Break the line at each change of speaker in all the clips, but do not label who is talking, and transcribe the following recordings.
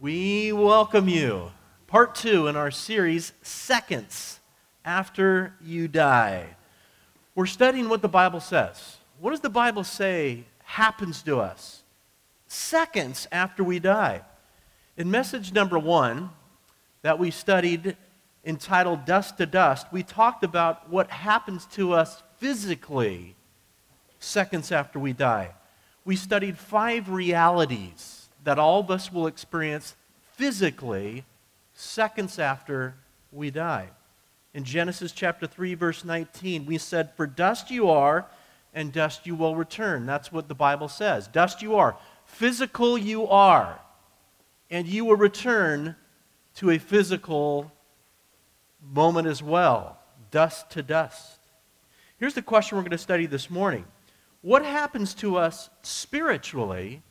We welcome you. Part two in our series, Seconds After You Die. We're studying what the Bible says. What does the Bible say happens to us seconds after we die? In message number one that we studied entitled Dust to Dust, we talked about what happens to us physically seconds after we die. We studied five realities that all of us will experience physically seconds after we die. In Genesis chapter 3, verse 19, we said, For dust you are, and dust you will return. That's what the Bible says. Dust you are. Physical you are, and you will return to a physical moment as well. Dust to dust. Here's the question we're going to study this morning What happens to us spiritually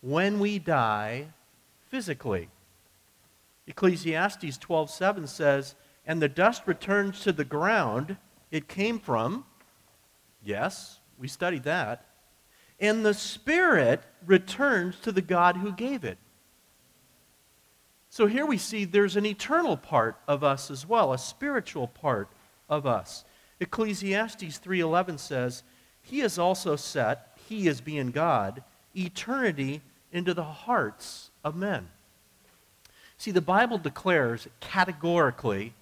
when we die physically. Ecclesiastes 12:7 says, "And the dust returns to the ground it came from." Yes, we studied that. And the spirit returns to the God who gave it. So here we see there's an eternal part of us as well, a spiritual part of us. Ecclesiastes 3:11 says, "He has also set, he is being God, eternity into the hearts of men. See, the Bible declares categorically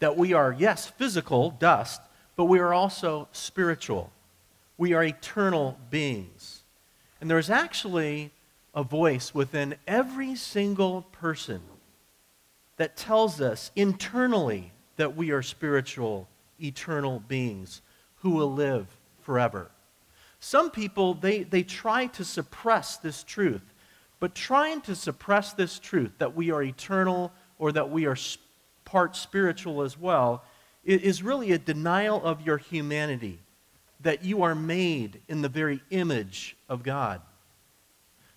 that we are, yes, physical, dust, but we are also spiritual. We are eternal beings. And there's actually a voice within every single person that tells us internally that we are spiritual, eternal beings who will live forever. Some people, they, they try to suppress this truth. But trying to suppress this truth that we are eternal or that we are part spiritual as well is really a denial of your humanity, that you are made in the very image of God.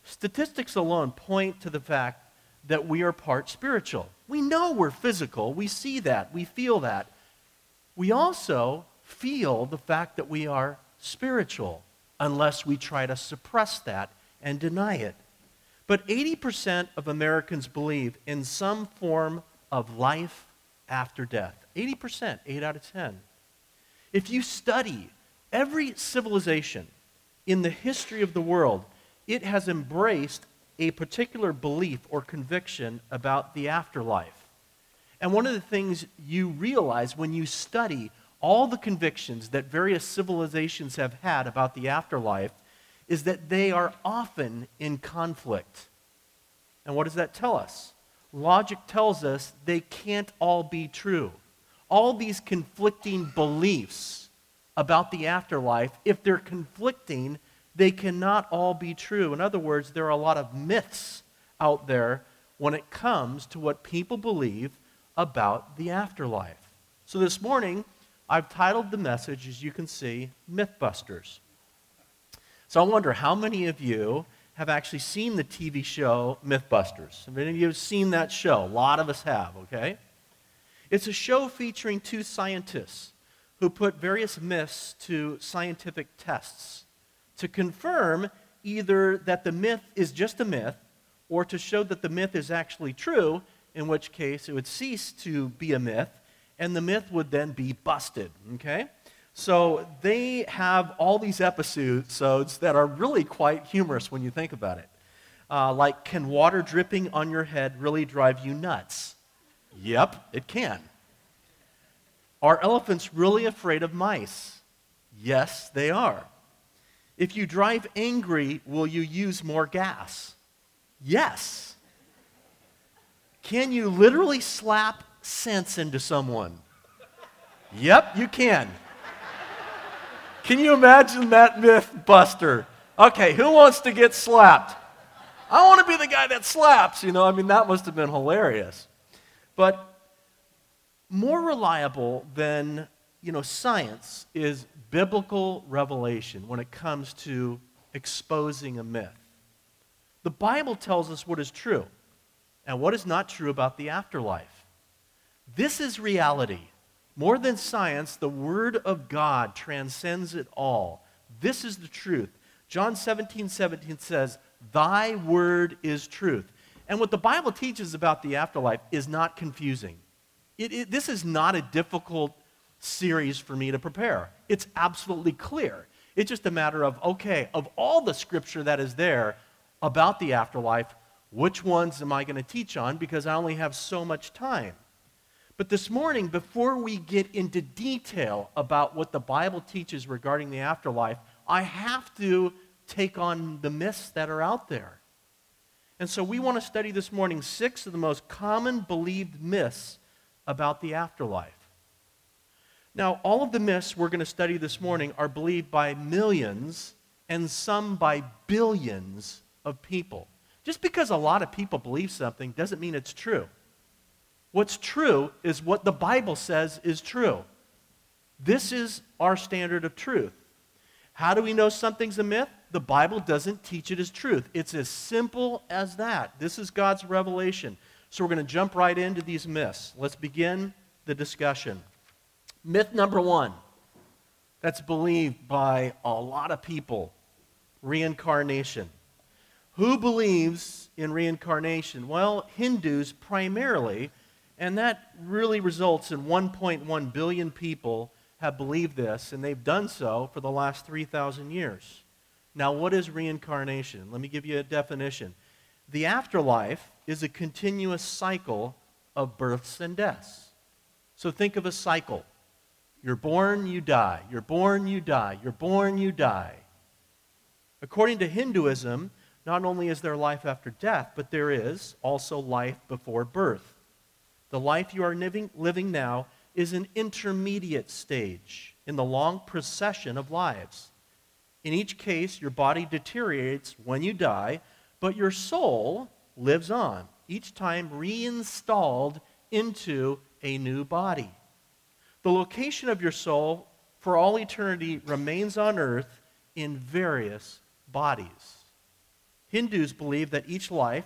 Statistics alone point to the fact that we are part spiritual. We know we're physical, we see that, we feel that. We also feel the fact that we are spiritual unless we try to suppress that and deny it. But 80% of Americans believe in some form of life after death. 80%, 8 out of 10. If you study every civilization in the history of the world, it has embraced a particular belief or conviction about the afterlife. And one of the things you realize when you study all the convictions that various civilizations have had about the afterlife is that they are often in conflict. And what does that tell us? Logic tells us they can't all be true. All these conflicting beliefs about the afterlife, if they're conflicting, they cannot all be true. In other words, there are a lot of myths out there when it comes to what people believe about the afterlife. So this morning, I've titled the message, as you can see, Mythbusters. So I wonder how many of you have actually seen the TV show Mythbusters? Have any of you have seen that show? A lot of us have, okay? It's a show featuring two scientists who put various myths to scientific tests to confirm either that the myth is just a myth or to show that the myth is actually true, in which case it would cease to be a myth and the myth would then be busted, okay? So they have all these episodes that are really quite humorous when you think about it. Uh, like, can water dripping on your head really drive you nuts? Yep, it can. Are elephants really afraid of mice? Yes, they are. If you drive angry, will you use more gas? Yes. Can you literally slap sense into someone? Yep, you can. Can you imagine that myth buster? Okay, who wants to get slapped? I want to be the guy that slaps. You know, I mean, that must have been hilarious. But more reliable than, you know, science is biblical revelation when it comes to exposing a myth. The Bible tells us what is true and what is not true about the afterlife. This is reality. More than science, the Word of God transcends it all. This is the truth. John 17, 17 says, Thy word is truth. And what the Bible teaches about the afterlife is not confusing. It, it, this is not a difficult series for me to prepare. It's absolutely clear. It's just a matter of, okay, of all the scripture that is there about the afterlife, which ones am I going to teach on? Because I only have so much time. But this morning, before we get into detail about what the Bible teaches regarding the afterlife, I have to take on the myths that are out there. And so we want to study this morning six of the most common believed myths about the afterlife. Now, all of the myths we're going to study this morning are believed by millions and some by billions of people. Just because a lot of people believe something doesn't mean it's true. What's true is what the Bible says is true. This is our standard of truth. How do we know something's a myth? The Bible doesn't teach it as truth. It's as simple as that. This is God's revelation. So we're going to jump right into these myths. Let's begin the discussion. Myth number one that's believed by a lot of people reincarnation. Who believes in reincarnation? Well, Hindus primarily, and that really results in 1.1 billion people have believed this, and they've done so for the last 3,000 years. Now, what is reincarnation? Let me give you a definition. The afterlife is a continuous cycle of births and deaths. So think of a cycle. You're born, you die. You're born, you die. You're born, you die. According to Hinduism, not only is there life after death, but there is also life before birth. The life you are living, living now is an intermediate stage in the long procession of lives. In each case, your body deteriorates when you die, but your soul lives on, each time reinstalled into a new body. The location of your soul for all eternity remains on earth in various bodies. Hindus believe that each life,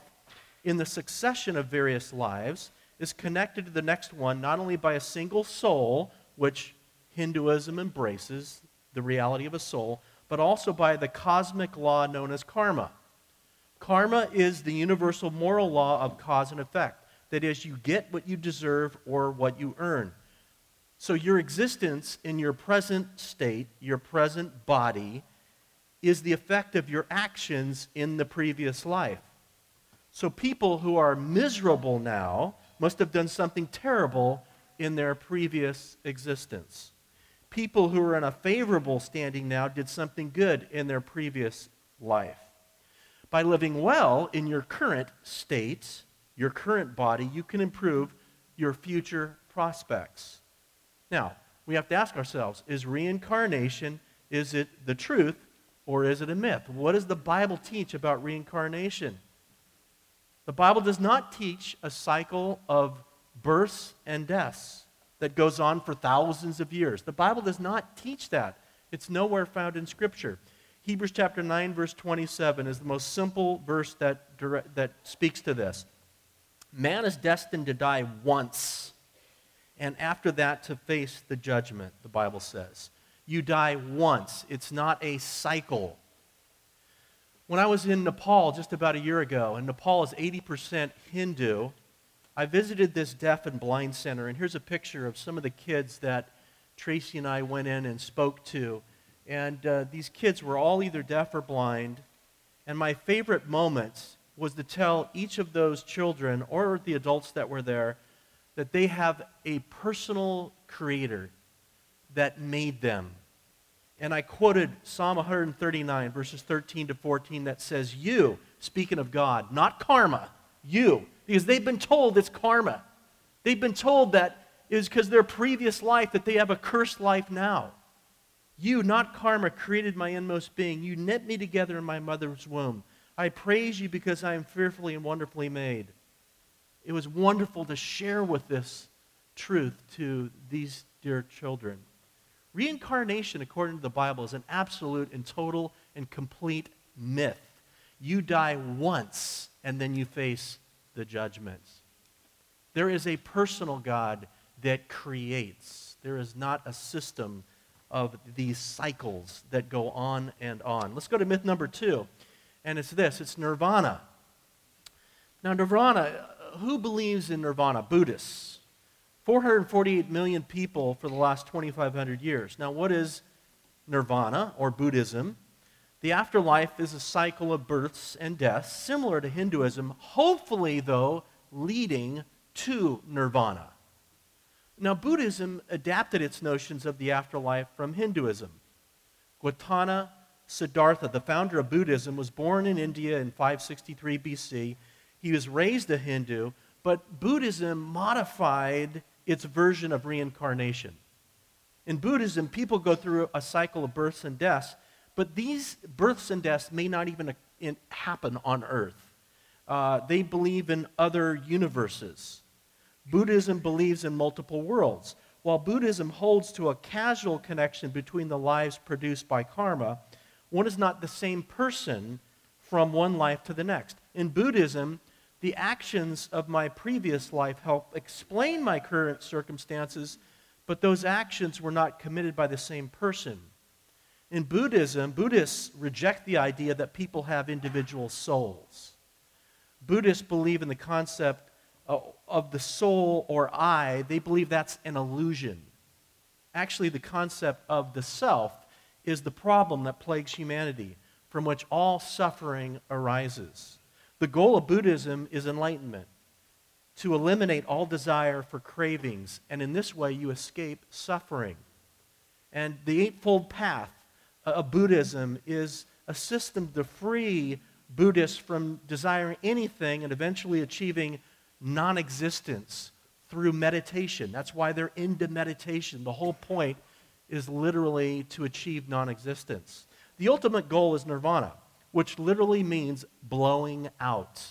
in the succession of various lives, is connected to the next one not only by a single soul, which Hinduism embraces, the reality of a soul, but also by the cosmic law known as karma. Karma is the universal moral law of cause and effect. That is, you get what you deserve or what you earn. So your existence in your present state, your present body, is the effect of your actions in the previous life. So people who are miserable now must have done something terrible in their previous existence. People who are in a favorable standing now did something good in their previous life. By living well in your current state, your current body, you can improve your future prospects. Now, we have to ask ourselves is reincarnation, is it the truth or is it a myth? What does the Bible teach about reincarnation? The Bible does not teach a cycle of births and deaths that goes on for thousands of years. The Bible does not teach that. It's nowhere found in Scripture. Hebrews chapter 9, verse 27 is the most simple verse that, that speaks to this. Man is destined to die once and after that to face the judgment, the Bible says. You die once, it's not a cycle. When I was in Nepal just about a year ago, and Nepal is 80% Hindu, I visited this deaf and blind center, and here's a picture of some of the kids that Tracy and I went in and spoke to. And uh, these kids were all either deaf or blind. And my favorite moments was to tell each of those children or the adults that were there that they have a personal creator that made them. And I quoted Psalm 139, verses 13 to 14, that says, You, speaking of God, not karma, you, because they've been told it's karma. They've been told that it is because their previous life that they have a cursed life now. You, not karma, created my inmost being. You knit me together in my mother's womb. I praise you because I am fearfully and wonderfully made it was wonderful to share with this truth to these dear children. Reincarnation, according to the Bible, is an absolute and total and complete myth. You die once and then you face the judgments. There is a personal God that creates, there is not a system of these cycles that go on and on. Let's go to myth number two, and it's this it's nirvana. Now, nirvana, who believes in nirvana? Buddhists. 448 million people for the last 2,500 years. Now, what is nirvana or Buddhism? The afterlife is a cycle of births and deaths, similar to Hinduism, hopefully, though, leading to nirvana. Now, Buddhism adapted its notions of the afterlife from Hinduism. Gautama Siddhartha, the founder of Buddhism, was born in India in 563 BC. He was raised a Hindu, but Buddhism modified its version of reincarnation. In Buddhism, people go through a cycle of births and deaths, but these births and deaths may not even happen on earth. Uh, they believe in other universes. Buddhism believes in multiple worlds. While Buddhism holds to a causal connection between the lives produced by karma, one is not the same person from one life to the next. In Buddhism, the actions of my previous life help explain my current circumstances, but those actions were not committed by the same person. In Buddhism, Buddhists reject the idea that people have individual souls. Buddhists believe in the concept of the soul or I, they believe that's an illusion. Actually, the concept of the self is the problem that plagues humanity, from which all suffering arises. The goal of Buddhism is enlightenment, to eliminate all desire for cravings, and in this way you escape suffering. And the Eightfold Path of Buddhism is a system to free Buddhists from desiring anything and eventually achieving non existence through meditation. That's why they're into meditation. The whole point is literally to achieve non existence. The ultimate goal is nirvana which literally means blowing out.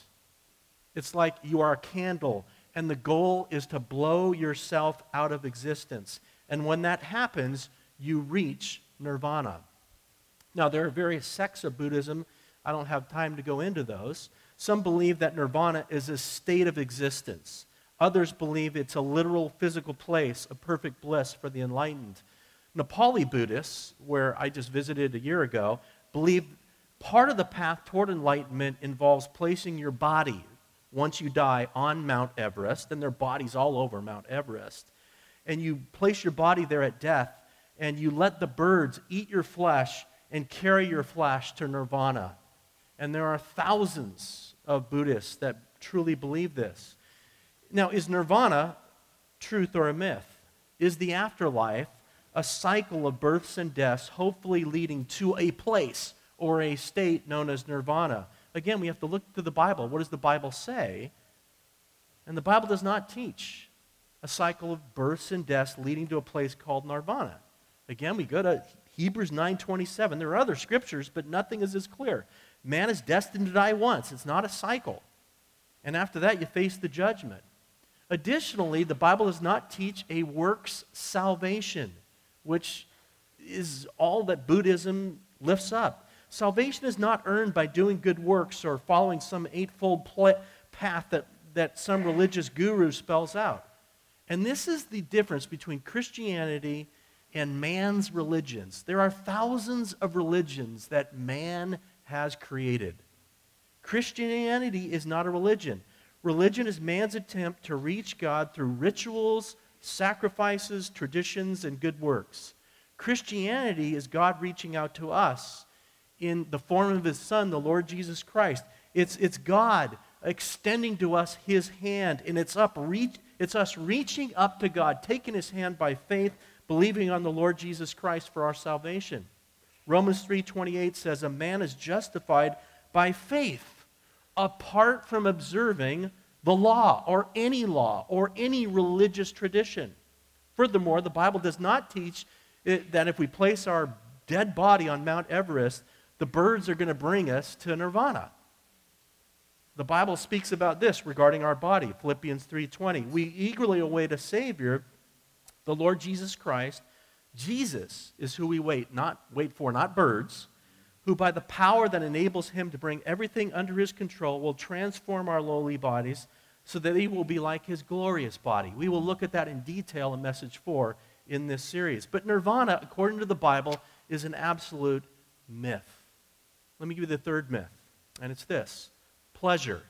It's like you are a candle, and the goal is to blow yourself out of existence. And when that happens, you reach nirvana. Now, there are various sects of Buddhism. I don't have time to go into those. Some believe that nirvana is a state of existence. Others believe it's a literal physical place of perfect bliss for the enlightened. Nepali Buddhists, where I just visited a year ago, believe Part of the path toward enlightenment involves placing your body, once you die, on Mount Everest, and their bodies all over Mount Everest. And you place your body there at death, and you let the birds eat your flesh and carry your flesh to nirvana. And there are thousands of Buddhists that truly believe this. Now, is nirvana truth or a myth? Is the afterlife a cycle of births and deaths, hopefully leading to a place or a state known as nirvana. Again, we have to look to the Bible. What does the Bible say? And the Bible does not teach a cycle of births and deaths leading to a place called nirvana. Again, we go to Hebrews 9:27. There are other scriptures, but nothing is as clear. Man is destined to die once. It's not a cycle. And after that, you face the judgment. Additionally, the Bible does not teach a works salvation, which is all that Buddhism lifts up. Salvation is not earned by doing good works or following some eightfold path that, that some religious guru spells out. And this is the difference between Christianity and man's religions. There are thousands of religions that man has created. Christianity is not a religion. Religion is man's attempt to reach God through rituals, sacrifices, traditions, and good works. Christianity is God reaching out to us in the form of his Son, the Lord Jesus Christ. It's, it's God extending to us his hand, and it's, up reach, it's us reaching up to God, taking his hand by faith, believing on the Lord Jesus Christ for our salvation. Romans 3:28 says a man is justified by faith apart from observing the law or any law or any religious tradition. Furthermore, the Bible does not teach that if we place our dead body on Mount Everest the birds are going to bring us to nirvana. The Bible speaks about this regarding our body, Philippians 3:20. We eagerly await a savior, the Lord Jesus Christ. Jesus is who we wait, not wait for, not birds, who by the power that enables him to bring everything under his control will transform our lowly bodies so that he will be like his glorious body. We will look at that in detail in message 4 in this series. But nirvana, according to the Bible, is an absolute myth. Let me give you the third myth, and it's this pleasure.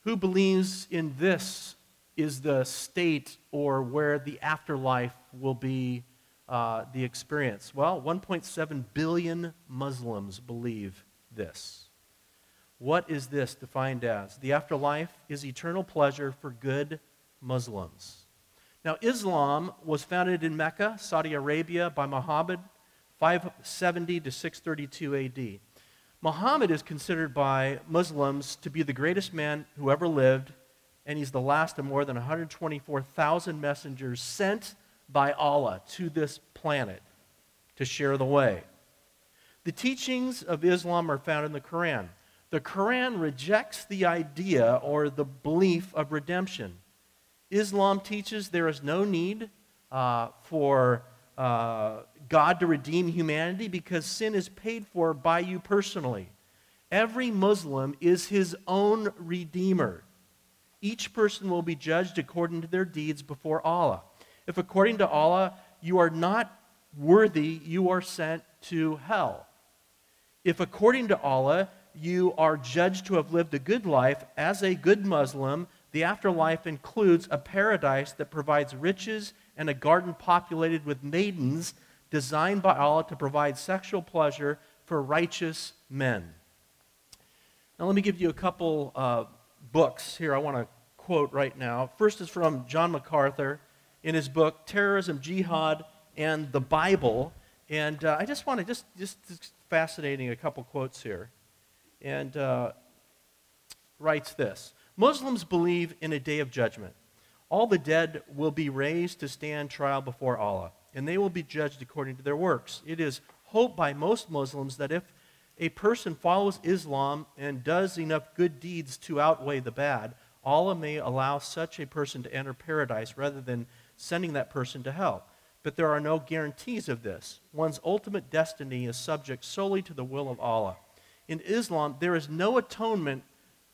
Who believes in this is the state or where the afterlife will be uh, the experience? Well, 1.7 billion Muslims believe this. What is this defined as? The afterlife is eternal pleasure for good Muslims. Now, Islam was founded in Mecca, Saudi Arabia, by Muhammad, 570 to 632 AD. Muhammad is considered by Muslims to be the greatest man who ever lived, and he's the last of more than 124,000 messengers sent by Allah to this planet to share the way. The teachings of Islam are found in the Quran. The Quran rejects the idea or the belief of redemption. Islam teaches there is no need uh, for uh, God to redeem humanity because sin is paid for by you personally. Every Muslim is his own redeemer. Each person will be judged according to their deeds before Allah. If according to Allah you are not worthy, you are sent to hell. If according to Allah you are judged to have lived a good life as a good Muslim, the afterlife includes a paradise that provides riches and a garden populated with maidens designed by Allah to provide sexual pleasure for righteous men. Now, let me give you a couple uh, books here I want to quote right now. First is from John MacArthur in his book, Terrorism, Jihad, and the Bible. And uh, I just want to, just, just, fascinating, a couple quotes here. And uh, writes this Muslims believe in a day of judgment. All the dead will be raised to stand trial before Allah, and they will be judged according to their works. It is hoped by most Muslims that if a person follows Islam and does enough good deeds to outweigh the bad, Allah may allow such a person to enter paradise rather than sending that person to hell. But there are no guarantees of this. One's ultimate destiny is subject solely to the will of Allah. In Islam, there is no atonement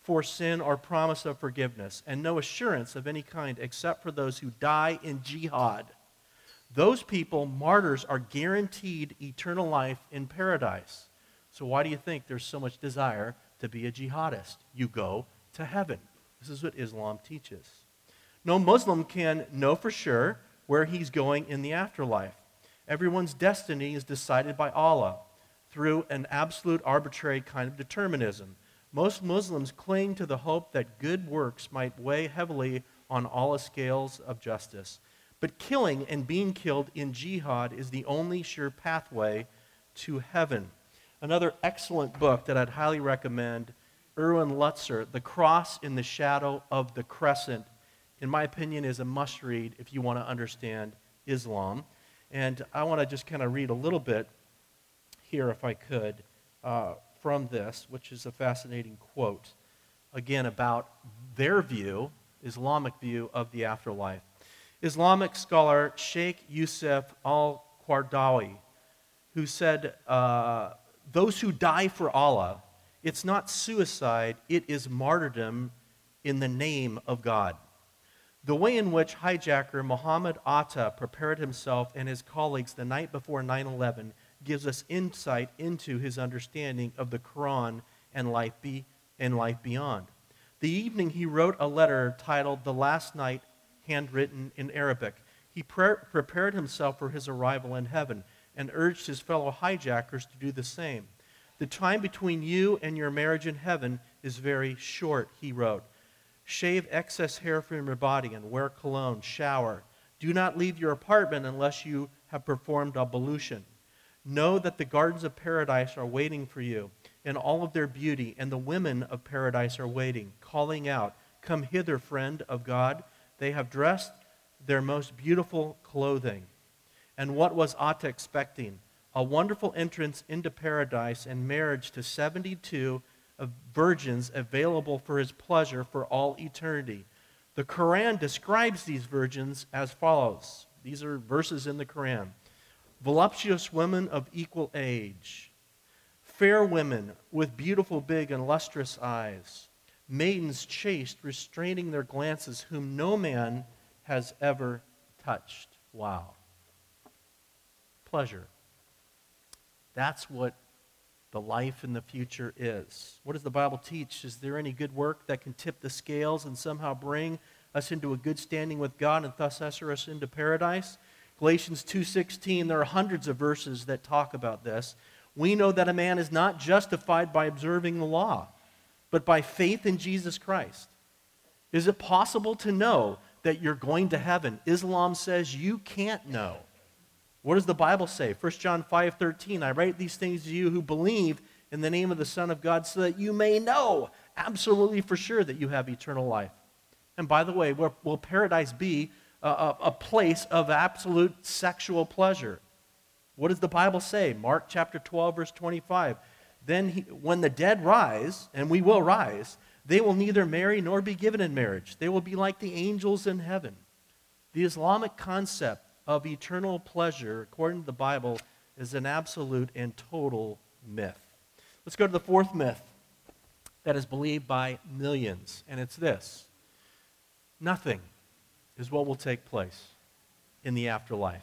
for sin or promise of forgiveness, and no assurance of any kind except for those who die in jihad. Those people, martyrs, are guaranteed eternal life in paradise. So, why do you think there's so much desire to be a jihadist? You go to heaven. This is what Islam teaches. No Muslim can know for sure where he's going in the afterlife. Everyone's destiny is decided by Allah through an absolute arbitrary kind of determinism. Most Muslims cling to the hope that good works might weigh heavily on all scales of justice. But killing and being killed in jihad is the only sure pathway to heaven. Another excellent book that I'd highly recommend Erwin Lutzer, The Cross in the Shadow of the Crescent, in my opinion, is a must read if you want to understand Islam. And I want to just kind of read a little bit here, if I could. Uh, from this, which is a fascinating quote, again, about their view, Islamic view of the afterlife. Islamic scholar Sheikh Yusuf al Qaradawi, who said, uh, Those who die for Allah, it's not suicide, it is martyrdom in the name of God. The way in which hijacker Muhammad Atta prepared himself and his colleagues the night before 9 11 gives us insight into his understanding of the Quran and life, be, and life beyond. The evening he wrote a letter titled The Last Night, handwritten in Arabic. He pre- prepared himself for his arrival in heaven and urged his fellow hijackers to do the same. The time between you and your marriage in heaven is very short, he wrote. Shave excess hair from your body and wear cologne, shower. Do not leave your apartment unless you have performed ablution. Know that the gardens of paradise are waiting for you in all of their beauty, and the women of paradise are waiting, calling out, Come hither, friend of God. They have dressed their most beautiful clothing. And what was Atta expecting? A wonderful entrance into paradise and marriage to 72 of virgins available for his pleasure for all eternity. The Quran describes these virgins as follows. These are verses in the Quran voluptuous women of equal age, fair women with beautiful, big, and lustrous eyes, maidens chaste, restraining their glances, whom no man has ever touched. Wow. Pleasure. That's what the life in the future is. What does the Bible teach? Is there any good work that can tip the scales and somehow bring us into a good standing with God and thus usher us into paradise? Galatians 2:16 there are hundreds of verses that talk about this. We know that a man is not justified by observing the law, but by faith in Jesus Christ. Is it possible to know that you're going to heaven? Islam says you can't know. What does the Bible say? 1 John 5:13 I write these things to you who believe in the name of the Son of God so that you may know absolutely for sure that you have eternal life. And by the way, where will paradise be a, a, place of absolute sexual pleasure? What does the Bible say? Mark chapter 12, verse 25. Then, he, when the dead rise, and we will rise, they will neither marry nor be given in marriage. They will be like the angels in heaven. The Islamic concept of eternal pleasure, according to the Bible, is an absolute and total myth. Let's go to the fourth myth that is believed by millions, and it's this nothing is what will take place in the afterlife.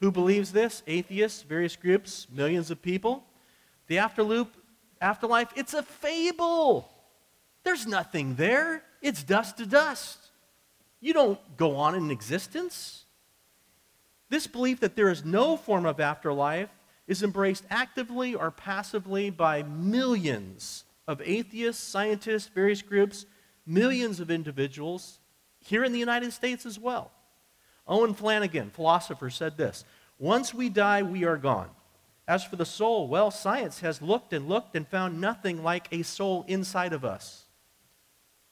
Who believes this? Atheists, various groups, millions of people. The afterloop, afterlife, it's a fable. There's nothing there. It's dust to dust. You don't go on in existence. This belief that there is no form of afterlife is embraced actively or passively by millions of atheists, scientists, various groups, millions of individuals here in the United States as well. Owen Flanagan, philosopher, said this Once we die, we are gone. As for the soul, well, science has looked and looked and found nothing like a soul inside of us.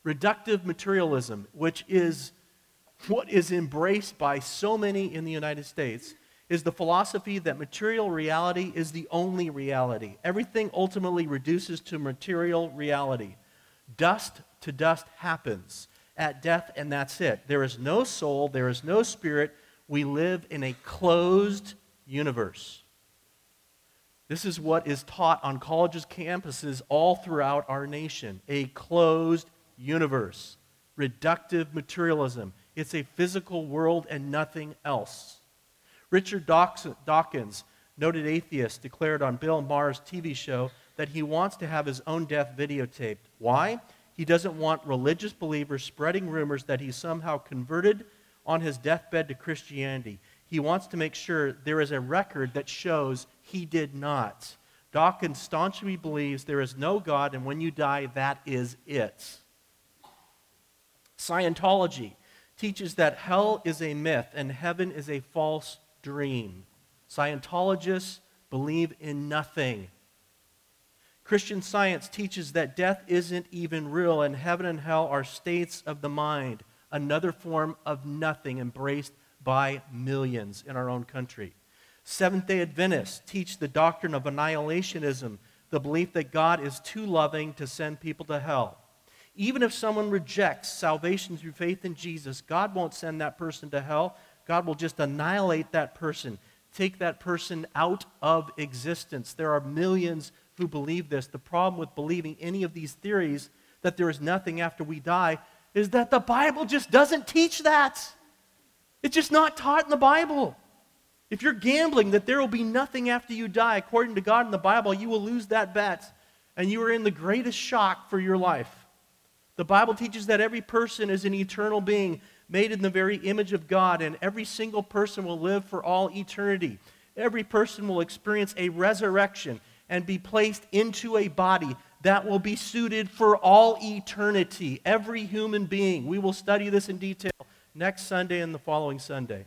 Reductive materialism, which is what is embraced by so many in the United States, is the philosophy that material reality is the only reality. Everything ultimately reduces to material reality. Dust to dust happens at death, and that's it. There is no soul, there is no spirit. We live in a closed universe. This is what is taught on colleges, campuses all throughout our nation a closed universe, reductive materialism. It's a physical world and nothing else. Richard Dawkins, noted atheist, declared on Bill Maher's TV show that he wants to have his own death videotaped. Why? He doesn't want religious believers spreading rumors that he somehow converted on his deathbed to Christianity. He wants to make sure there is a record that shows he did not. Dawkins staunchly believes there is no God, and when you die, that is it. Scientology teaches that hell is a myth and heaven is a false dream. Scientologists believe in nothing. Christian science teaches that death isn't even real and heaven and hell are states of the mind, another form of nothing embraced by millions in our own country. Seventh day Adventists teach the doctrine of annihilationism, the belief that God is too loving to send people to hell. Even if someone rejects salvation through faith in Jesus, God won't send that person to hell. God will just annihilate that person, take that person out of existence. There are millions who believe this. The problem with believing any of these theories that there is nothing after we die is that the Bible just doesn't teach that. It's just not taught in the Bible. If you're gambling that there will be nothing after you die, according to God in the Bible, you will lose that bet and you are in the greatest shock for your life. The Bible teaches that every person is an eternal being made in the very image of God, and every single person will live for all eternity. Every person will experience a resurrection and be placed into a body that will be suited for all eternity. Every human being. We will study this in detail next Sunday and the following Sunday.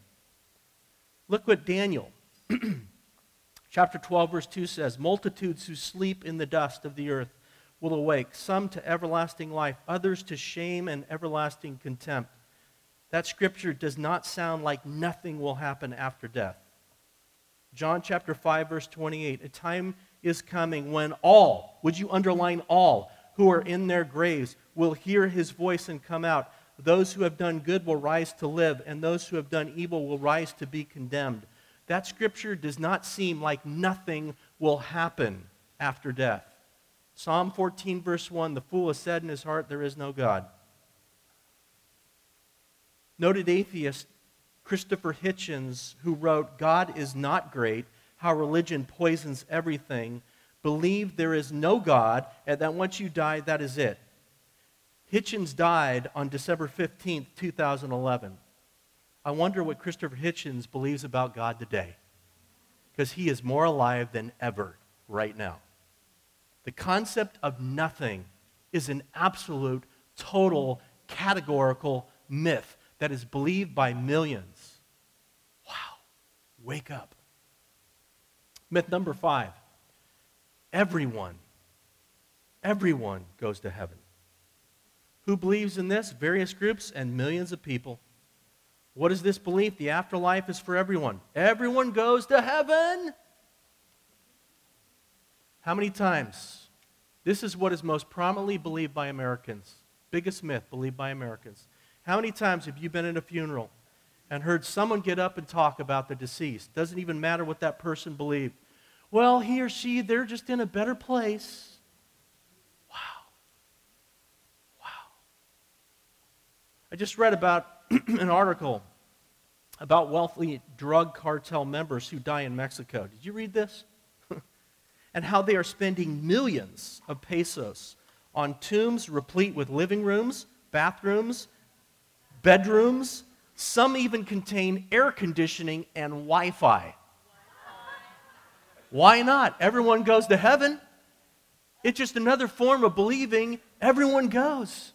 Look what Daniel chapter 12 verse 2 says, multitudes who sleep in the dust of the earth will awake, some to everlasting life, others to shame and everlasting contempt. That scripture does not sound like nothing will happen after death. John chapter 5 verse 28, a time is coming when all, would you underline all, who are in their graves will hear his voice and come out. Those who have done good will rise to live, and those who have done evil will rise to be condemned. That scripture does not seem like nothing will happen after death. Psalm 14, verse 1 The fool has said in his heart, There is no God. Noted atheist Christopher Hitchens, who wrote, God is not great, how religion poisons everything, believe there is no God and that once you die, that is it. Hitchens died on December 15th, 2011. I wonder what Christopher Hitchens believes about God today because he is more alive than ever right now. The concept of nothing is an absolute, total, categorical myth that is believed by millions. Wow. Wake up. Myth number five everyone, everyone goes to heaven. Who believes in this? Various groups and millions of people. What is this belief? The afterlife is for everyone. Everyone goes to heaven. How many times? This is what is most prominently believed by Americans. Biggest myth believed by Americans. How many times have you been in a funeral and heard someone get up and talk about the deceased? Doesn't even matter what that person believed. Well, he or she, they're just in a better place. Wow. Wow. I just read about an article about wealthy drug cartel members who die in Mexico. Did you read this? and how they are spending millions of pesos on tombs replete with living rooms, bathrooms, bedrooms. Some even contain air conditioning and Wi Fi. Why not? Everyone goes to heaven. It's just another form of believing everyone goes.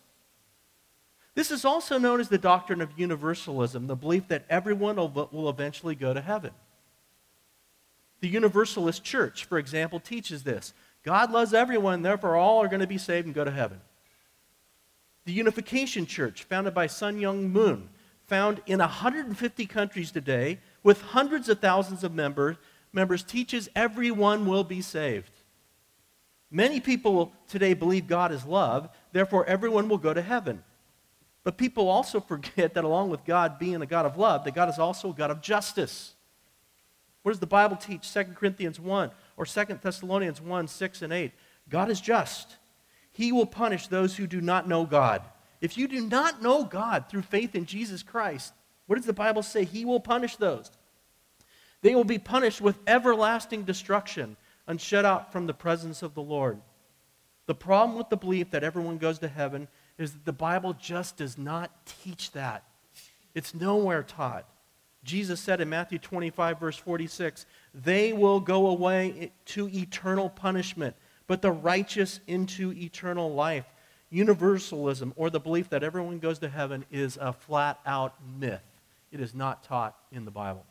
This is also known as the doctrine of universalism, the belief that everyone will eventually go to heaven. The Universalist Church, for example, teaches this God loves everyone, therefore all are going to be saved and go to heaven. The Unification Church, founded by Sun Myung Moon, found in 150 countries today, with hundreds of thousands of members, members teaches everyone will be saved. Many people today believe God is love, therefore everyone will go to heaven. But people also forget that along with God being a God of love, that God is also a God of justice. What does the Bible teach? 2 Corinthians 1 or 2 Thessalonians 1 6 and 8. God is just. He will punish those who do not know God. If you do not know God through faith in Jesus Christ, what does the Bible say? He will punish those. They will be punished with everlasting destruction and shut out from the presence of the Lord. The problem with the belief that everyone goes to heaven is that the Bible just does not teach that. It's nowhere taught. Jesus said in Matthew 25, verse 46, they will go away to eternal punishment, but the righteous into eternal life. Universalism, or the belief that everyone goes to heaven, is a flat out myth. It is not taught in the Bible.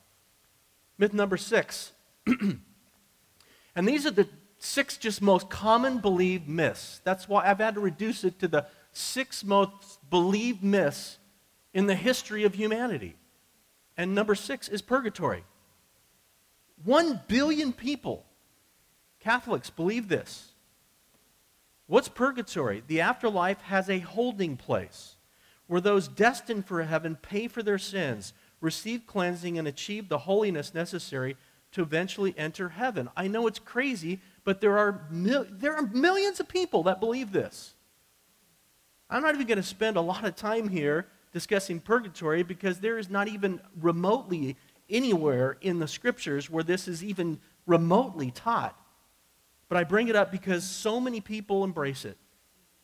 Myth number six. and these are the six just most common believed myths. That's why I've had to reduce it to the six most believed myths in the history of humanity. And number six is purgatory. One billion people, Catholics, believe this. What's purgatory? The afterlife has a holding place where those destined for heaven pay for their sins, receive cleansing, and achieve the holiness necessary to eventually enter heaven. I know it's crazy, but there are, mil- there are millions of people that believe this. I'm not even going to spend a lot of time here discussing purgatory because there is not even remotely anywhere in the scriptures where this is even remotely taught. But I bring it up because so many people embrace it.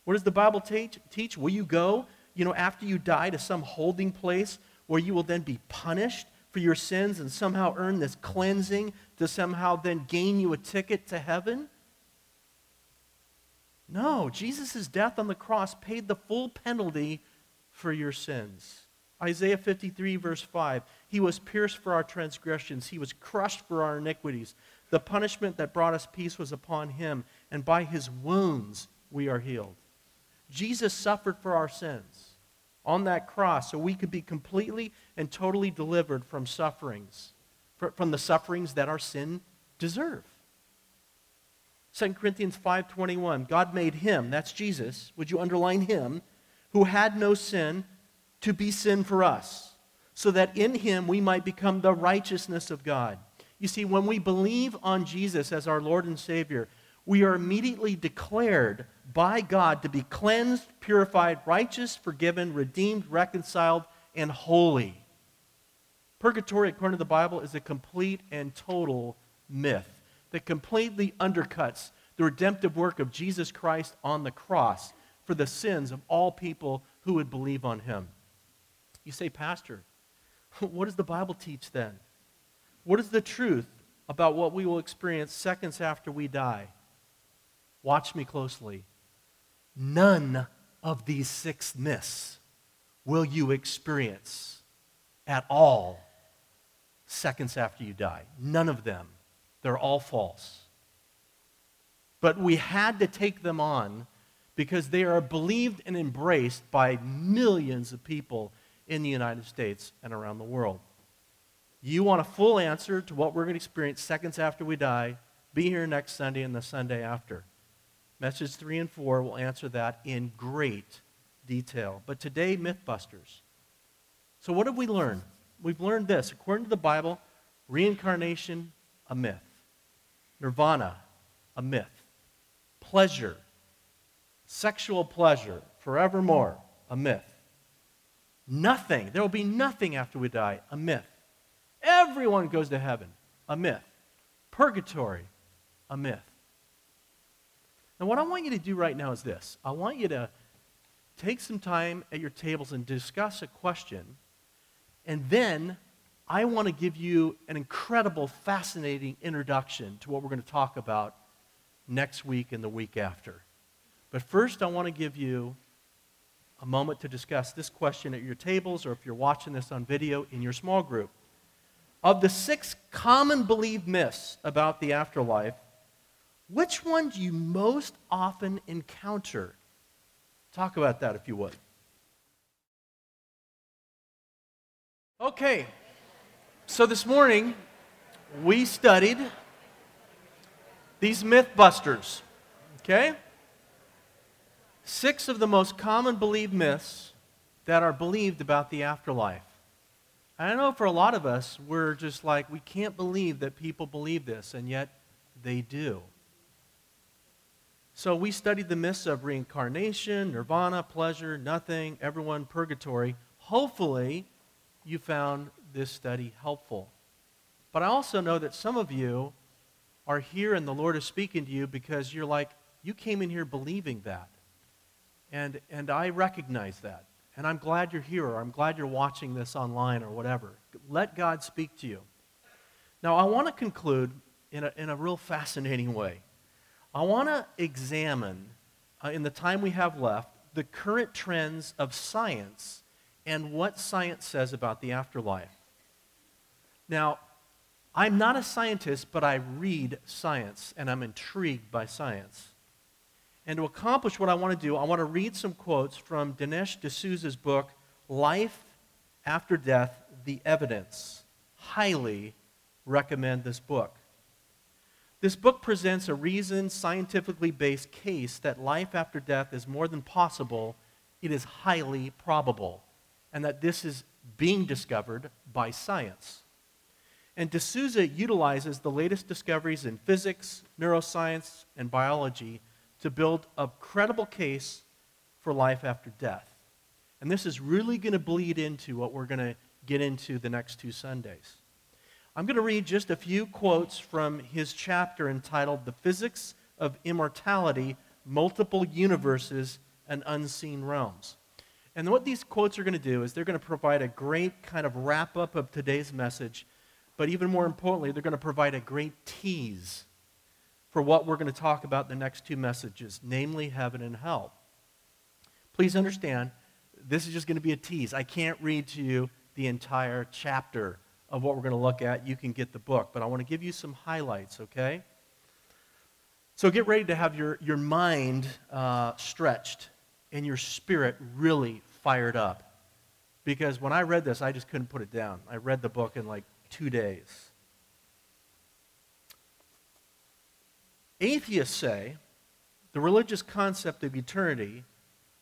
What does the Bible teach? teach? Will you go, you know, after you die to some holding place where you will then be punished for your sins and somehow earn this cleansing to somehow then gain you a ticket to heaven? No, Jesus' death on the cross paid the full penalty for your sins. Isaiah 53, verse 5 He was pierced for our transgressions, He was crushed for our iniquities. The punishment that brought us peace was upon Him, and by His wounds we are healed. Jesus suffered for our sins on that cross so we could be completely and totally delivered from sufferings, from the sufferings that our sin deserve. 2 Corinthians 5:21 God made him that's Jesus would you underline him who had no sin to be sin for us so that in him we might become the righteousness of God. You see when we believe on Jesus as our Lord and Savior we are immediately declared by God to be cleansed, purified, righteous, forgiven, redeemed, reconciled and holy. Purgatory according to the Bible is a complete and total myth that completely undercuts the redemptive work of Jesus Christ on the cross for the sins of all people who would believe on him. You say, Pastor, what does the Bible teach then? What is the truth about what we will experience seconds after we die? Watch me closely. None of these six myths will you experience at all seconds after you die. None of them. They're all false. But we had to take them on because they are believed and embraced by millions of people in the United States and around the world. You want a full answer to what we're going to experience seconds after we die? Be here next Sunday and the Sunday after. Message 3 and 4 will answer that in great detail. But today, Mythbusters. So, what have we learned? We've learned this. According to the Bible, reincarnation, a myth. Nirvana, a myth. Pleasure, sexual pleasure, forevermore, a myth. Nothing, there will be nothing after we die, a myth. Everyone goes to heaven, a myth. Purgatory, a myth. And what I want you to do right now is this I want you to take some time at your tables and discuss a question, and then I want to give you an incredible, fascinating introduction to what we're going to talk about next week and the week after. But first, I want to give you a moment to discuss this question at your tables or if you're watching this on video in your small group. Of the six common believed myths about the afterlife, which one do you most often encounter? Talk about that if you would. Okay, so this morning we studied these Mythbusters. Okay? Six of the most common believed myths that are believed about the afterlife. I know for a lot of us, we're just like, we can't believe that people believe this, and yet they do. So we studied the myths of reincarnation, nirvana, pleasure, nothing, everyone, purgatory. Hopefully, you found this study helpful. But I also know that some of you are here and the Lord is speaking to you because you're like, you came in here believing that. And, and I recognize that. And I'm glad you're here, or I'm glad you're watching this online, or whatever. Let God speak to you. Now, I want to conclude in a, in a real fascinating way. I want to examine, uh, in the time we have left, the current trends of science and what science says about the afterlife. Now, I'm not a scientist, but I read science and I'm intrigued by science. And to accomplish what I want to do, I want to read some quotes from Dinesh D'Souza's book, Life After Death The Evidence. Highly recommend this book. This book presents a reasoned, scientifically based case that life after death is more than possible, it is highly probable, and that this is being discovered by science. And D'Souza utilizes the latest discoveries in physics, neuroscience, and biology to build a credible case for life after death. And this is really going to bleed into what we're going to get into the next two Sundays. I'm going to read just a few quotes from his chapter entitled The Physics of Immortality, Multiple Universes, and Unseen Realms. And what these quotes are going to do is they're going to provide a great kind of wrap up of today's message, but even more importantly, they're going to provide a great tease for what we're going to talk about the next two messages, namely heaven and hell. Please understand, this is just going to be a tease. I can't read to you the entire chapter of what we're going to look at. You can get the book, but I want to give you some highlights, okay? So get ready to have your, your mind uh, stretched and your spirit really fired up. Because when I read this, I just couldn't put it down. I read the book in like two days. Atheists say the religious concept of eternity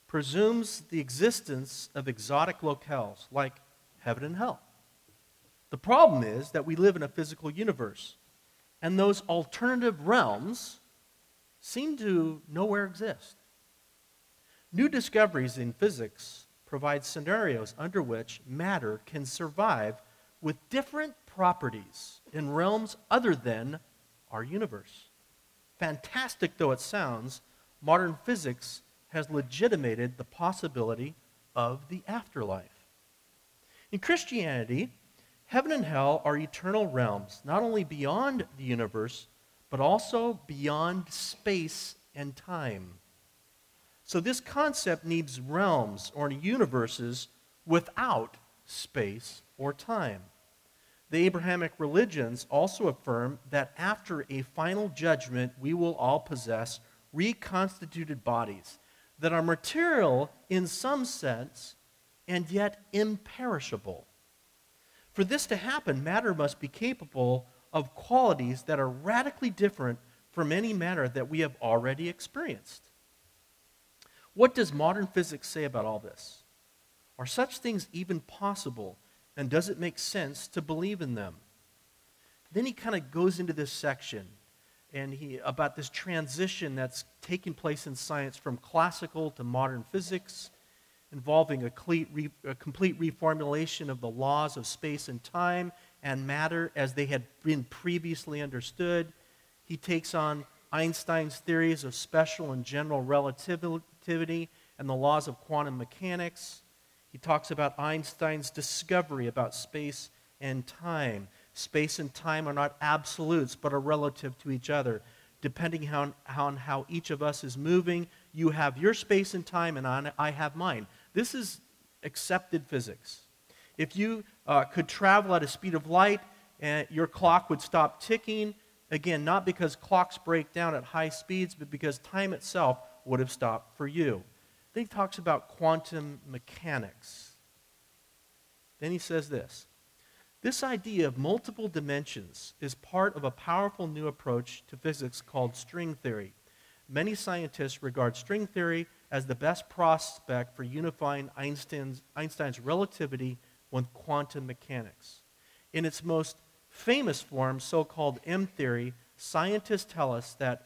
presumes the existence of exotic locales like heaven and hell. The problem is that we live in a physical universe, and those alternative realms seem to nowhere exist. New discoveries in physics provide scenarios under which matter can survive with different properties in realms other than our universe. Fantastic though it sounds, modern physics has legitimated the possibility of the afterlife. In Christianity, heaven and hell are eternal realms, not only beyond the universe, but also beyond space and time. So, this concept needs realms or universes without space or time. The Abrahamic religions also affirm that after a final judgment, we will all possess reconstituted bodies that are material in some sense and yet imperishable. For this to happen, matter must be capable of qualities that are radically different from any matter that we have already experienced. What does modern physics say about all this? Are such things even possible, and does it make sense to believe in them? Then he kind of goes into this section and he about this transition that's taking place in science from classical to modern physics involving a complete, re, a complete reformulation of the laws of space and time and matter as they had been previously understood. He takes on Einstein's theories of special and general relativity and the laws of quantum mechanics. He talks about Einstein's discovery about space and time. Space and time are not absolutes, but are relative to each other. Depending on, on how each of us is moving, you have your space and time, and I have mine. This is accepted physics. If you uh, could travel at a speed of light, and your clock would stop ticking, again, not because clocks break down at high speeds, but because time itself would have stopped for you. He talks about quantum mechanics. Then he says this this idea of multiple dimensions is part of a powerful new approach to physics called string theory. Many scientists regard string theory as the best prospect for unifying Einstein's, Einstein's relativity with quantum mechanics. In its most famous form, so called M theory, scientists tell us that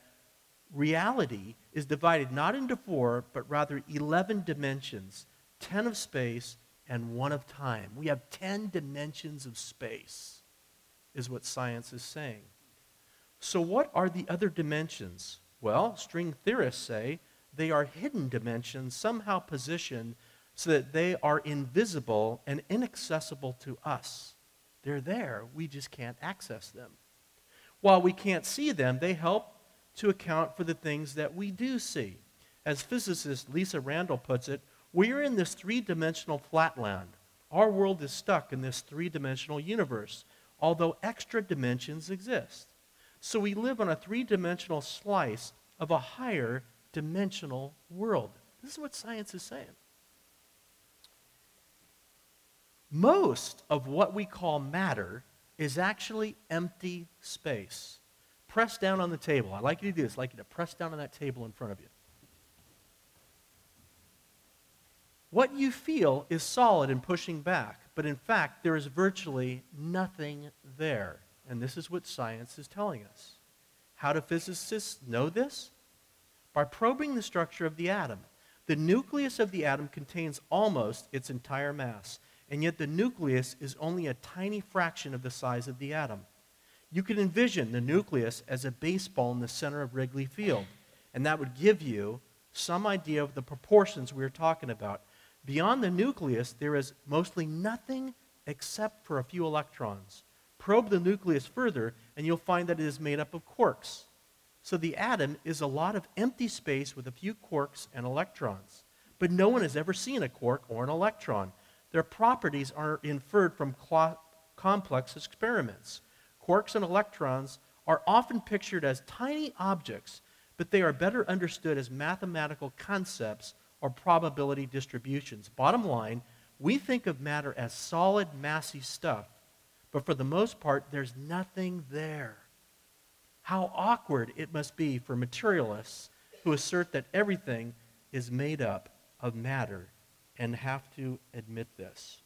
reality is divided not into four, but rather 11 dimensions 10 of space and one of time. We have 10 dimensions of space, is what science is saying. So, what are the other dimensions? Well, string theorists say they are hidden dimensions, somehow positioned so that they are invisible and inaccessible to us. They're there, we just can't access them. While we can't see them, they help to account for the things that we do see. As physicist Lisa Randall puts it, we're in this three dimensional flatland. Our world is stuck in this three dimensional universe, although extra dimensions exist. So we live on a three dimensional slice of a higher dimensional world. This is what science is saying. Most of what we call matter is actually empty space. Press down on the table. I'd like you to do this. I'd like you to press down on that table in front of you. What you feel is solid and pushing back, but in fact, there is virtually nothing there. And this is what science is telling us. How do physicists know this? By probing the structure of the atom. The nucleus of the atom contains almost its entire mass, and yet the nucleus is only a tiny fraction of the size of the atom. You can envision the nucleus as a baseball in the center of Wrigley Field, and that would give you some idea of the proportions we are talking about. Beyond the nucleus, there is mostly nothing except for a few electrons. Probe the nucleus further, and you'll find that it is made up of quarks. So the atom is a lot of empty space with a few quarks and electrons. But no one has ever seen a quark or an electron. Their properties are inferred from cl- complex experiments. Quarks and electrons are often pictured as tiny objects, but they are better understood as mathematical concepts or probability distributions. Bottom line, we think of matter as solid, massy stuff, but for the most part, there's nothing there. How awkward it must be for materialists who assert that everything is made up of matter and have to admit this.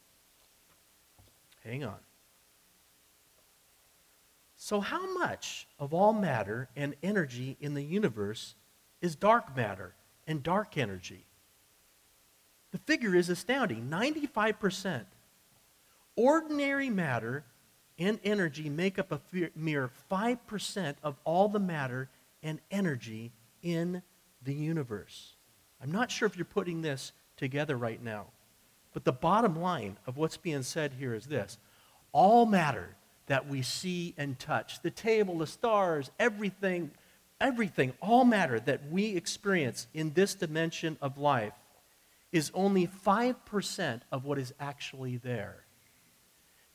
Hang on. So, how much of all matter and energy in the universe is dark matter and dark energy? The figure is astounding 95%. Ordinary matter and energy make up a mere 5% of all the matter and energy in the universe. I'm not sure if you're putting this together right now, but the bottom line of what's being said here is this all matter that we see and touch, the table, the stars, everything, everything, all matter that we experience in this dimension of life is only 5% of what is actually there.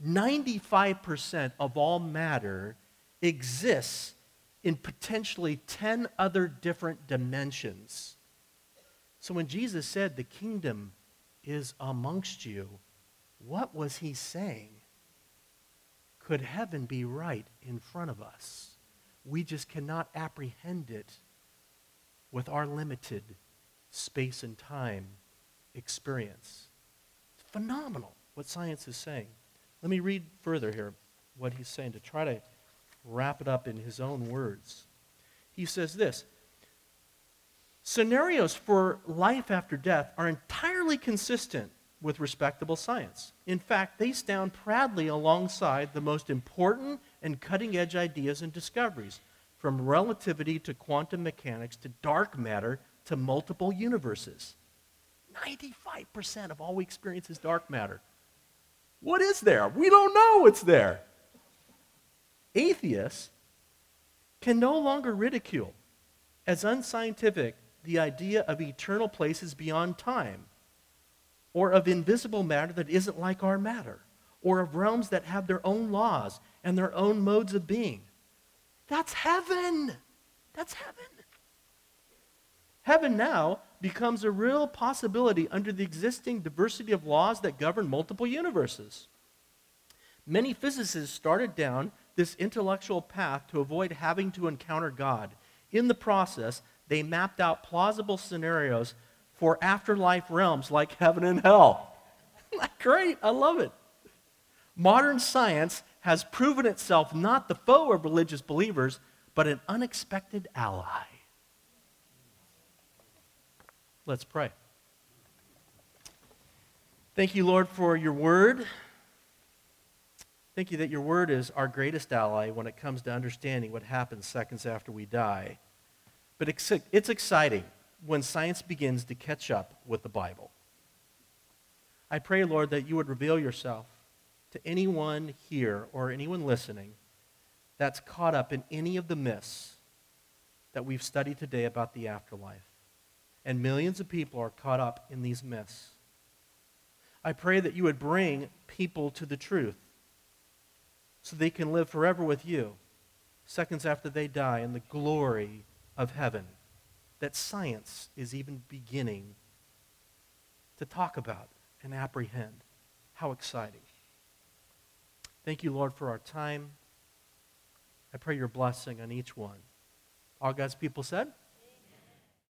95% of all matter exists in potentially 10 other different dimensions. So when Jesus said the kingdom is amongst you, what was he saying? Could heaven be right in front of us? We just cannot apprehend it with our limited space and time experience. It's phenomenal what science is saying. Let me read further here what he's saying to try to wrap it up in his own words. He says this Scenarios for life after death are entirely consistent with respectable science. In fact, they stand proudly alongside the most important and cutting edge ideas and discoveries, from relativity to quantum mechanics to dark matter to multiple universes. 95% of all we experience is dark matter. What is there? We don't know what's there. Atheists can no longer ridicule as unscientific the idea of eternal places beyond time, or of invisible matter that isn't like our matter, or of realms that have their own laws and their own modes of being. That's heaven. That's heaven. Heaven now becomes a real possibility under the existing diversity of laws that govern multiple universes. Many physicists started down this intellectual path to avoid having to encounter God. In the process, they mapped out plausible scenarios for afterlife realms like heaven and hell. Great, I love it. Modern science has proven itself not the foe of religious believers, but an unexpected ally. Let's pray. Thank you, Lord, for your word. Thank you that your word is our greatest ally when it comes to understanding what happens seconds after we die. But it's, exciting when science begins to catch up with the Bible. I pray, Lord, that you would reveal yourself to anyone here or anyone listening that's caught up in any of the myths that we've studied today about the afterlife and millions of people are caught up in these myths. I pray that you would bring people to the truth so they can live forever with you seconds after they die in the glory of heaven that science is even beginning to talk about and apprehend. How exciting. Thank you, Lord, for our time. I pray your blessing on each one. All God's people said?